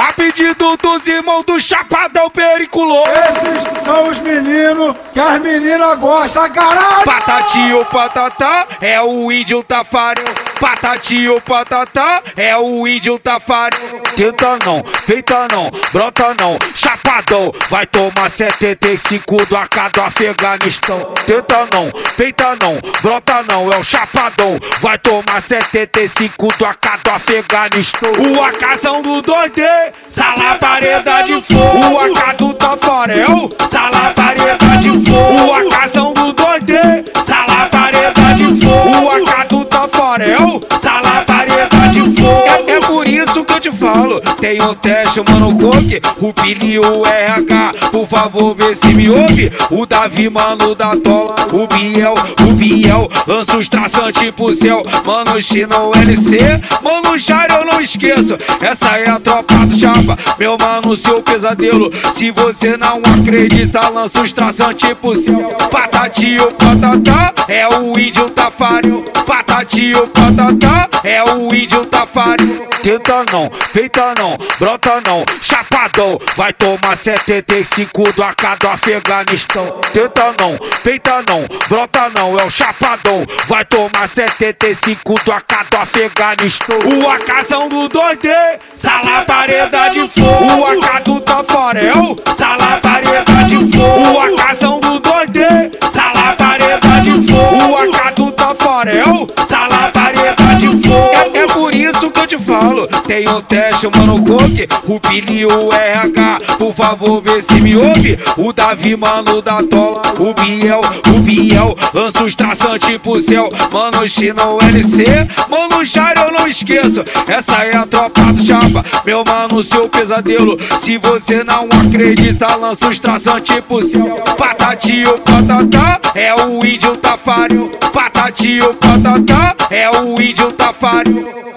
A pedido dos irmãos do Chapadão Periculoso. Esses são os meninos que as meninas gostam, caralho! Patati ou patatá é o índio tafarel. Patati ou patatá é o índio tafarel. Tenta não, feita não, brota não, chapadão. Vai tomar 75 do AK do Afeganistão. Tenta não, feita não, brota não, é o chapadão. Vai tomar 75 do AK do Afeganistão. O AKzão do 2D, salabareda de fogo. O AK do Tafarel, salabareda tem um teste, mano, coque, o Pili, o RH, por favor, vê se me ouve. O Davi, mano, da Tola, o Biel, o Biel, lança os traçantes pro céu, mano, Chino LC, mano, Jair, eu não esqueço, essa é a tropa do chapa, meu mano, seu pesadelo. Se você não acredita, lança os traçantes pro céu. Patati ou patatá, é o índio tafarel. Patati ou patatá, é o índio tafarel. Tenta não, feita não, brota não, chapadão. Vai tomar 75 do AK do Afeganistão. Tenta não, feita não, brota não, é o chapadão. Vai tomar 75 do AK do Afeganistão. O AKzão do 2D, salabareda de fogo. O AK do Tafarel, salabareda de fogo. O AKzão do 2D, salabareda de fogo. O AK do Tafarel, salabareda te falo, tem um teste, mano, coque, o Pili, o RH, por favor, vê se me ouve. O Davi, mano, da Tola, o Biel, o Biel, lança os traçantes pro céu, mano, Chino LC, mano, Jair, eu não esqueço, essa é a tropa do chapa, meu mano, seu pesadelo. Se você não acredita, lança os traçantes pro céu. Patati ou patatá, é o índio tafarel. Patati ou patatá, é o índio tafarel.